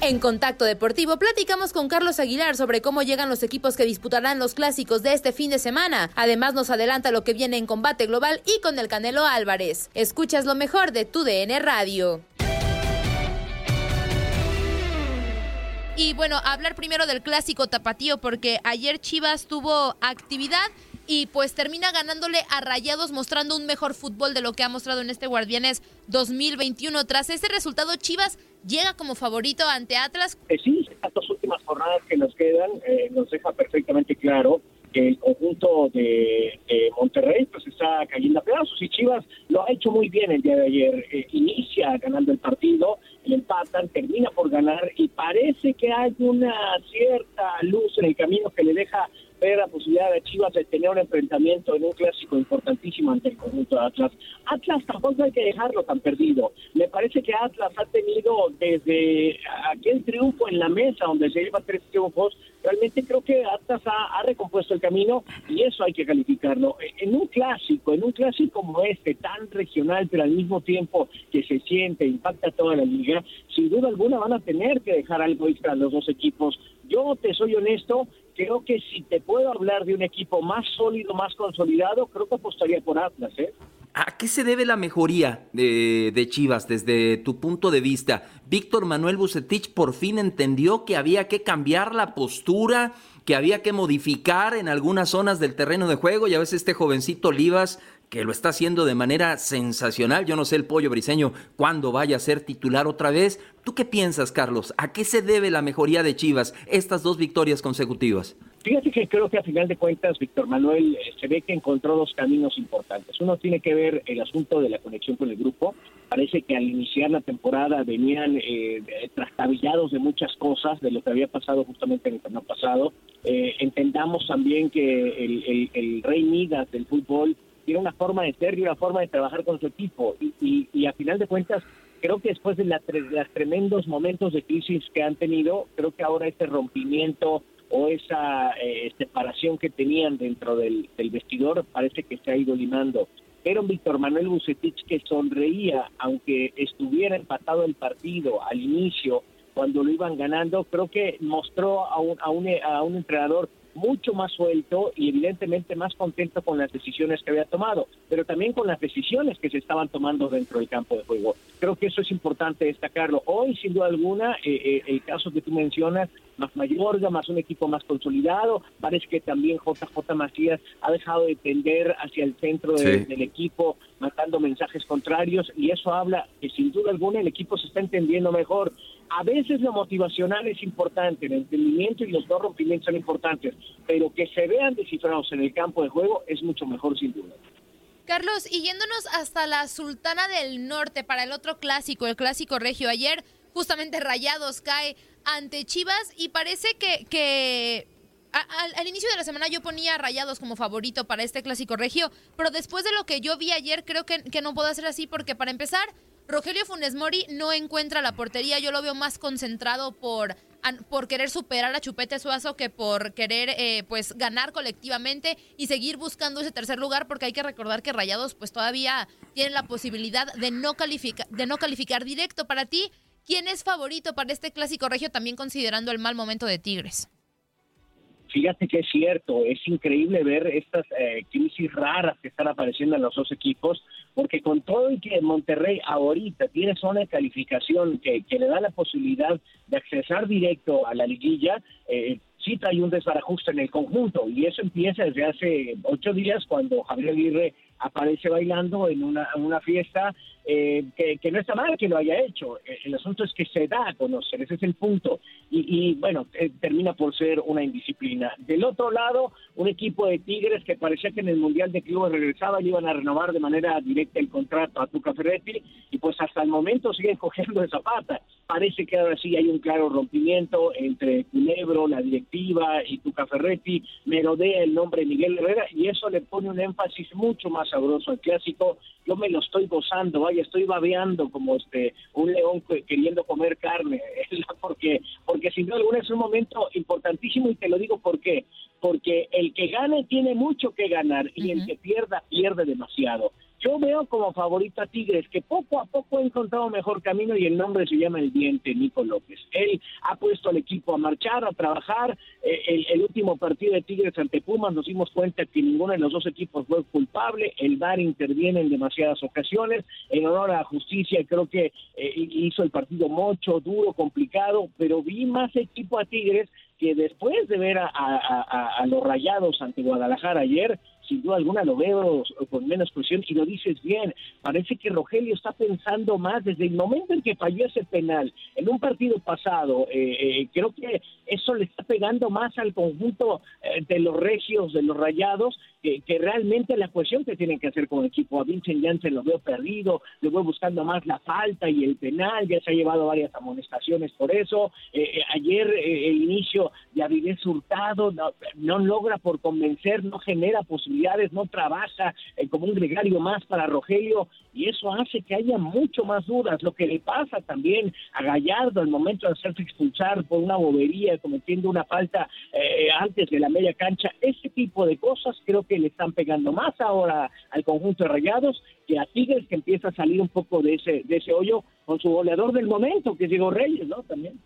En Contacto Deportivo platicamos con Carlos Aguilar sobre cómo llegan los equipos que disputarán los clásicos de este fin de semana. Además nos adelanta lo que viene en combate global y con el Canelo Álvarez. Escuchas lo mejor de tu DN Radio. Y bueno, hablar primero del clásico tapatío porque ayer Chivas tuvo actividad y pues termina ganándole a Rayados mostrando un mejor fútbol de lo que ha mostrado en este Guardianes 2021. Tras ese resultado, Chivas llega como favorito ante Atlas. Eh, sí, estas dos últimas jornadas que nos quedan eh, nos deja perfectamente claro que el conjunto de, Monterrey pues está cayendo a pedazos y Chivas lo ha hecho muy bien el día de ayer. Eh, inicia ganando el partido, el empatan, termina por ganar y parece que hay una cierta luz en el camino que le deja ver la posibilidad de Chivas de tener un enfrentamiento en un clásico importantísimo ante el conjunto de Atlas. Atlas tampoco hay que dejarlo tan perdido. Me parece que Atlas ha tenido desde aquel triunfo en la mesa, donde se lleva tres triunfos, realmente creo que Atlas ha, recompuesto el camino y eso hay que calificarlo. En un clásico, en un clásico como este, tan regional, pero al mismo tiempo que se siente, impacta toda la liga, sin duda alguna van a tener que dejar algo extra a los dos equipos. Yo te soy honesto, creo que si te puedo hablar de un equipo más sólido, más consolidado, creo que apostaría por Atlas, ¿eh? ¿A qué se debe la mejoría de, Chivas desde tu punto de vista? Víctor Manuel Bucetich por fin entendió que había que cambiar la postura, que había que modificar en algunas zonas del terreno de juego y a veces este jovencito Olivas que lo está haciendo de manera sensacional. Yo no sé el pollo briseño cuándo vaya a ser titular otra vez. ¿Tú qué piensas, Carlos? ¿A qué se debe la mejoría de Chivas, estas dos victorias consecutivas? Fíjate que creo que a final de cuentas Víctor Manuel eh, se ve que encontró dos caminos importantes. Uno tiene que ver el asunto de la conexión con el grupo. Parece que al iniciar la temporada venían eh, trastabillados de muchas cosas, de lo que había pasado justamente en el torneo pasado. Eh, entendamos también que el, el rey Midas del fútbol tiene una forma de ser y una forma de trabajar con su equipo. Y, y, a final de cuentas, creo que después de, la, los tremendos momentos de crisis que han tenido, creo que ahora este rompimiento o esa eh, separación que tenían dentro del, vestidor parece que se ha ido limando. Pero Víctor Manuel Bucetich que sonreía, aunque estuviera empatado el partido al inicio, cuando lo iban ganando, creo que mostró a un, a un, a un entrenador mucho más suelto y evidentemente más contento con las decisiones que había tomado, pero también con las decisiones que se estaban tomando dentro del campo de juego. Creo que eso es importante destacarlo. Hoy, sin duda alguna, eh, eh, el caso que tú mencionas, más Mayorga, más un equipo más consolidado, parece que también JJ Macías ha dejado de tender hacia el centro del equipo, matando mensajes contrarios, y eso habla que sin duda alguna el equipo se está entendiendo mejor. A veces lo motivacional es importante, el entendimiento y los dos rompimientos son importantes, pero que se vean descifrados en el campo de juego es mucho mejor sin duda. Carlos, y yéndonos hasta la Sultana del Norte para el otro clásico, el clásico regio. Ayer justamente Rayados cae ante Chivas y parece que, que al, inicio de la semana yo ponía Rayados como favorito para este clásico regio, pero después de lo que yo vi ayer creo que, que no puedo hacer así porque para empezar Rogelio Funes Mori no encuentra la portería, yo lo veo más concentrado por, por querer superar a Chupete Suazo que por querer eh, pues ganar colectivamente y seguir buscando ese tercer lugar porque hay que recordar que Rayados pues todavía tienen la posibilidad de no, calificar de no calificar directo. Para ti, ¿quién es favorito para este clásico regio también considerando el mal momento de Tigres? Fíjate que es cierto, es increíble ver estas eh, crisis raras que están apareciendo en los dos equipos, porque con todo y que Monterrey ahorita tiene zona de calificación que, le da la posibilidad de accesar directo a la liguilla, eh, sí trae un desbarajuste en el conjunto, y eso empieza desde hace ocho días cuando Javier Aguirre aparece bailando en una, una fiesta eh, que, no está mal que lo haya hecho. Eh, el asunto es que se da a conocer, ese es el punto. Y, bueno, eh, termina por ser una indisciplina. Del otro lado, un equipo de Tigres que parecía que en el Mundial de Clubes regresaba y iban a renovar de manera directa el contrato a Tuca Ferretti y pues hasta el momento siguen cogiendo de zapata. Parece que ahora sí hay un claro rompimiento entre Culebro, la directiva y Tuca Ferretti, merodea el nombre de Miguel Herrera y eso le pone un énfasis mucho más sabroso al clásico. Yo me lo estoy gozando, vaya, estoy babeando como este un león queriendo comer carne, porque porque sin duda alguna es un momento importantísimo y te lo digo por qué, porque el que gane tiene mucho que ganar y el que pierda pierde demasiado. Yo veo como favorito a Tigres, que poco a poco ha encontrado mejor camino y el nombre se llama El Diente, Nico López. Él ha puesto al equipo a marchar, a trabajar. Eh, el, último partido de Tigres ante Pumas nos dimos cuenta que ninguno de los dos equipos fue culpable. El VAR interviene en demasiadas ocasiones. En honor a la justicia, creo que eh, hizo el partido mucho, duro, complicado, pero vi más equipo a Tigres que después de ver a los rayados ante Guadalajara ayer, sin duda alguna lo veo con menos presión y lo dices bien. Parece que Rogelio está pensando más desde el momento en que falló ese penal en un partido pasado. Eh, eh, creo que eso le está pegando más al conjunto eh, de los regios, de los rayados, que, realmente la cuestión que tienen que hacer con el equipo. A Vincent Janssen lo veo perdido, le voy buscando más la falta y el penal, ya se ha llevado varias amonestaciones por eso. ayer el inicio de Avilés Hurtado no, no logra por convencer, no genera posibilidades no trabaja eh, como un gregario más para Rogelio y eso hace que haya mucho más dudas. Lo que le pasa también a Gallardo al momento de hacerse expulsar por una bobería, cometiendo una falta eh, antes de la media cancha, ese tipo de cosas creo que le están pegando más ahora al conjunto de Rayados que a Tigres que empieza a salir un poco de ese, de ese hoyo con su goleador del momento, que es Diego Reyes, ¿no? También.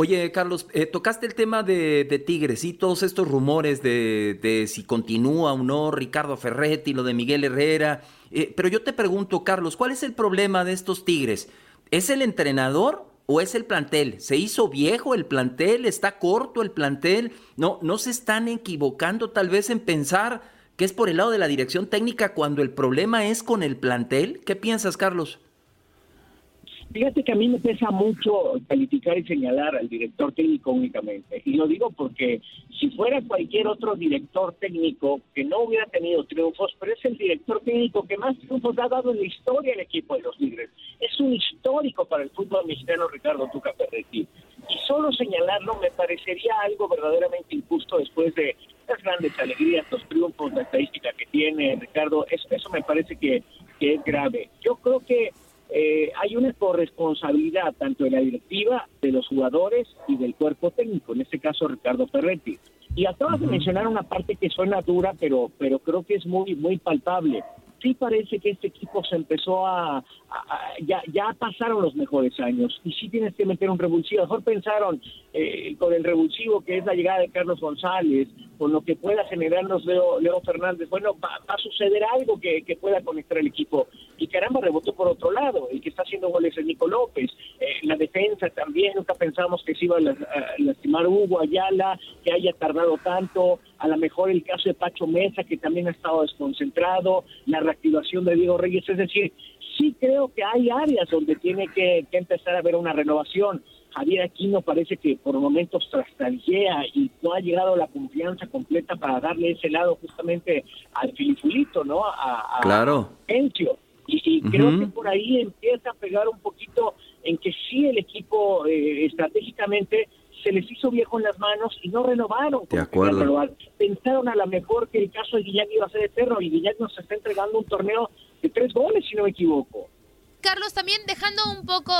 Oye, Carlos, eh, tocaste el tema de, Tigres y todos estos rumores de, si continúa o no Ricardo Ferretti, lo de Miguel Herrera. Eh, pero yo te pregunto, Carlos, ¿cuál es el problema de estos Tigres? ¿Es el entrenador o es el plantel? ¿Se hizo viejo el plantel? ¿Está corto el plantel? No, no se están equivocando tal vez en pensar que es por el lado de la dirección técnica cuando el problema es con el plantel. ¿Qué piensas, Carlos? Fíjate que a mí me pesa mucho calificar y señalar al director técnico únicamente. Y lo digo porque si fuera cualquier otro director técnico que no hubiera tenido triunfos, pero es el director técnico que más triunfos ha dado en la historia del equipo de los Tigres. Es un histórico para el fútbol mexicano Ricardo Tuca Ferretti. Y solo señalarlo me parecería algo verdaderamente injusto después de las grandes alegrías, los triunfos, la estadística que tiene Ricardo. Eso, eso me parece que, que es grave. Yo creo que eh, hay una corresponsabilidad tanto de la directiva, de los jugadores y del cuerpo técnico, en este caso Ricardo Ferretti. Y acabas de mencionar una parte que suena dura, pero, pero creo que es muy, muy palpable. sí parece que este equipo se empezó a, ya, ya pasaron los mejores años y sí tienes que meter un revulsivo. Mejor pensaron eh, con el revulsivo que es la llegada de Carlos González, con lo que pueda generarnos Leo, Leo Fernández. Bueno, va, a suceder algo que, pueda conectar el equipo. Y caramba, rebotó por otro lado. El que está haciendo goles es Nico López. Eh, la defensa también, nunca pensamos que se iba a, lastimar Hugo Ayala, que haya tardado tanto. A lo mejor el caso de Pacho Mesa, que también ha estado desconcentrado. La reactivación de Diego Reyes. Es decir, sí creo que hay áreas donde tiene que, empezar a haber una renovación. Javier Aquino parece que por momentos trastalguea y no ha llegado la confianza completa para darle ese lado justamente al filifulito, ¿no? A, claro. Encio. Y, creo que por ahí empieza a pegar un poquito en que sí el equipo eh, estratégicamente se les hizo viejo en las manos y no renovaron. De acuerdo. Pensaron a lo mejor que el caso de Guillac iba a ser eterno y Guillac nos está entregando un torneo de tres goles, si no me equivoco. Carlos, también dejando un poco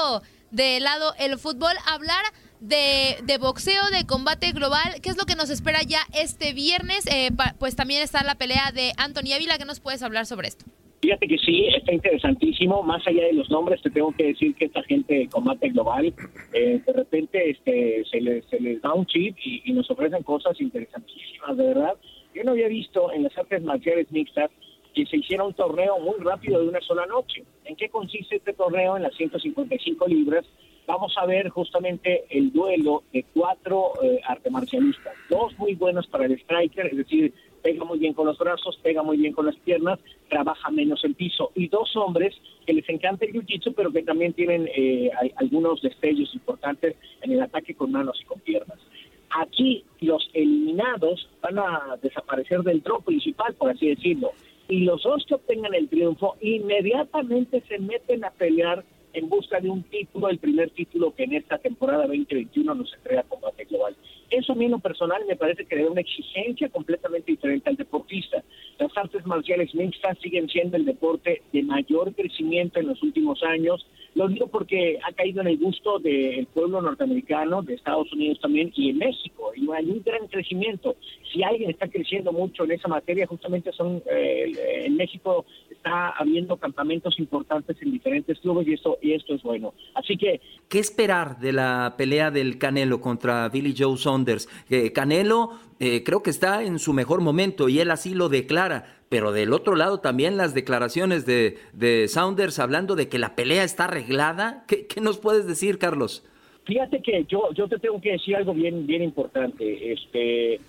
de lado el fútbol, hablar de, de, boxeo, de combate global. ¿Qué es lo que nos espera ya este viernes? Eh, pues también está la pelea de Anthony Ávila. ¿Qué nos puedes hablar sobre esto? Fíjate que sí, está interesantísimo. Más allá de los nombres, te tengo que decir que esta gente de combate global, eh, de repente este, se, les, se les da un chip y, y nos ofrecen cosas interesantísimas, de verdad. Yo no había visto en las artes marciales mixtas que se hiciera un torneo muy rápido de una sola noche. ¿En qué consiste este torneo? En las 155 libras vamos a ver justamente el duelo de cuatro eh, arte marcialistas, dos muy buenos para el striker, es decir, pega muy bien con los brazos, pega muy bien con las piernas, trabaja menos el piso, y dos hombres que les encanta el jiu-jitsu, pero que también tienen eh, algunos destellos importantes en el ataque con manos y con piernas. Aquí los eliminados van a desaparecer del tronco principal, por así decirlo y los dos que obtengan el triunfo inmediatamente se meten a pelear en busca de un título, el primer título que en esta temporada 2021 nos entrega Combate Global. Eso a mí en lo personal me parece que da una exigencia completamente diferente al deportista. Las artes marciales mixtas siguen siendo el deporte de mayor crecimiento en los últimos años. Lo digo porque ha caído en el gusto del pueblo norteamericano, de Estados Unidos también y en México. Y hay un gran crecimiento. Si alguien está creciendo mucho en esa materia, justamente son eh, en México está habiendo campamentos importantes en diferentes clubes y esto y esto es bueno. Así que ¿qué esperar de la pelea del Canelo contra Billy Joe Saunders? Canelo eh, creo que está en su mejor momento y él así lo declara. Pero del otro lado también las declaraciones de, de Saunders hablando de que la pelea está arreglada. ¿Qué, ¿Qué, nos puedes decir, Carlos? Fíjate que yo, yo te tengo que decir algo bien, bien importante. Este,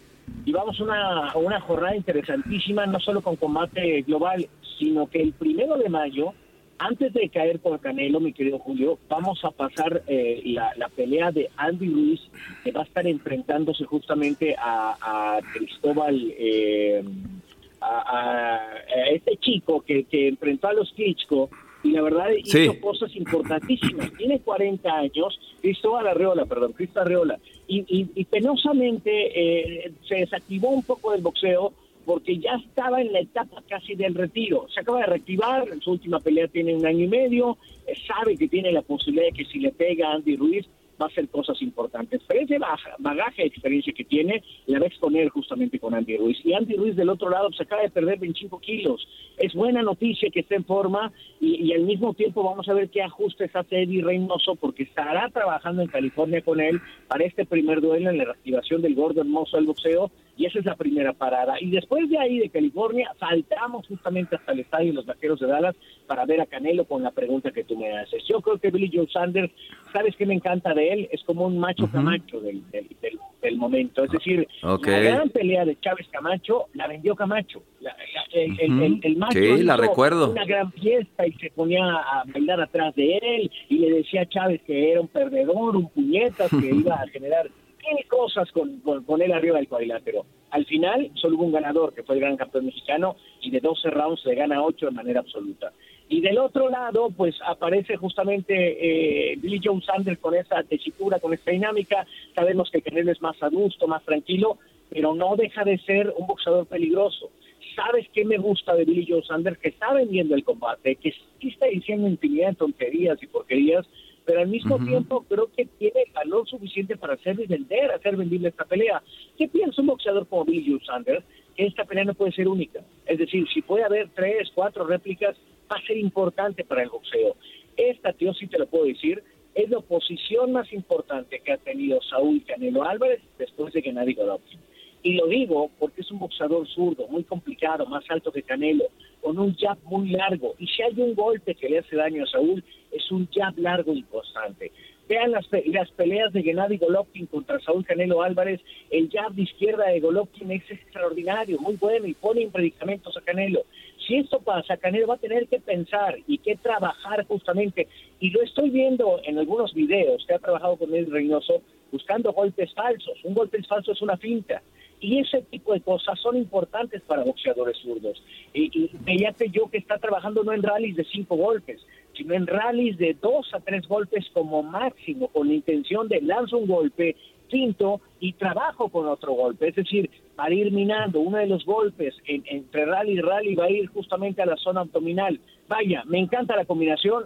llevamos una, una jornada interesantísima, no solo con combate global, sino que el primero de mayo, antes de caer por Canelo, mi querido Julio, vamos a pasar eh, la, pelea de Andy Ruiz, que va a estar enfrentándose justamente a, Cristóbal, eh, a, este chico que, que enfrentó a los Klitschko, y la verdad hizo cosas importantísimas. Tiene 40 años, Cristóbal Arreola, perdón, Cristóbal Arreola, y, y, penosamente eh, se desactivó un poco del boxeo porque ya estaba en la etapa casi del retiro. Se acaba de reactivar, en su última pelea tiene un año y medio, eh, sabe que tiene la posibilidad de que si le pega a Andy Ruiz va a hacer cosas importantes. Pero ese bagaje de experiencia que tiene la va a exponer justamente con Andy Ruiz. Y Andy Ruiz del otro lado se pues, acaba de perder 25 kilos. Es buena noticia que esté en forma y, al mismo tiempo vamos a ver qué ajustes hace Eddie Reynoso porque estará trabajando en California con él para este primer duelo en la reactivación del gordo hermoso del boxeo y esa es la primera parada. Y después de ahí, de California, saltamos justamente hasta el estadio de los Vaqueros de Dallas para ver a Canelo con la pregunta que tú me haces. Yo creo que Billy Joe Sanders, ¿sabes qué me encanta de él? Es como un macho Camacho del, del, momento. Es decir, la gran pelea de Chávez Camacho la vendió Camacho. el, macho sí, la recuerdo. una gran fiesta y se ponía a bailar atrás de él y le decía a Chávez que era un perdedor, un puñetas, que iba a generar tiene cosas con, con, él arriba del cuadrilátero. Al final solo hubo un ganador, que fue el gran campeón mexicano, y de 12 rounds se gana 8 de manera absoluta. Y del otro lado, pues aparece justamente eh, Billy Joe Sanders con esa tesitura, con esa dinámica. Sabemos que Canelo es más adusto, más tranquilo, pero no deja de ser un boxeador peligroso. ¿Sabes qué me gusta de Billy Joe Sanders? Que está vendiendo el combate, que sí está diciendo infinidad tonterías y porquerías, pero al mismo tiempo creo que tiene el valor suficiente para hacer vender, hacer vendible esta pelea. ¿Qué piensa un boxeador como Billy Joe Sanders? que esta pelea no puede ser única. Es decir, si puede haber tres, cuatro réplicas, va a ser importante para el boxeo. Esta, tío, sí te lo puedo decir, es la oposición más importante que ha tenido Saúl Canelo Álvarez después de Gennady Golovkin. Y lo digo porque es un boxeador zurdo, muy complicado, más alto que Canelo, con un jab muy largo. Y si hay un golpe que le hace daño a Saúl, es un jab largo y constante. Vean las, las peleas de Gennady Golovkin contra Saúl Canelo Álvarez. El jab de izquierda de Golovkin es extraordinario, muy bueno y pone en predicamentos a Canelo. Si esto pasa, Canelo va a tener que pensar y que trabajar justamente. Y lo estoy viendo en algunos videos que ha trabajado con el Reynoso buscando golpes falsos. Un golpe falso es una finta. Y ese tipo de cosas son importantes para boxeadores zurdos. Y, y yo que está trabajando no en rallies de cinco golpes, sino en rallies de dos a tres golpes como máximo, con la intención de lanzar un golpe, quinto y trabajo con otro golpe. Es decir, para ir minando uno de los golpes entre rally y rally va a ir justamente a la zona abdominal. Vaya, me encanta la combinación.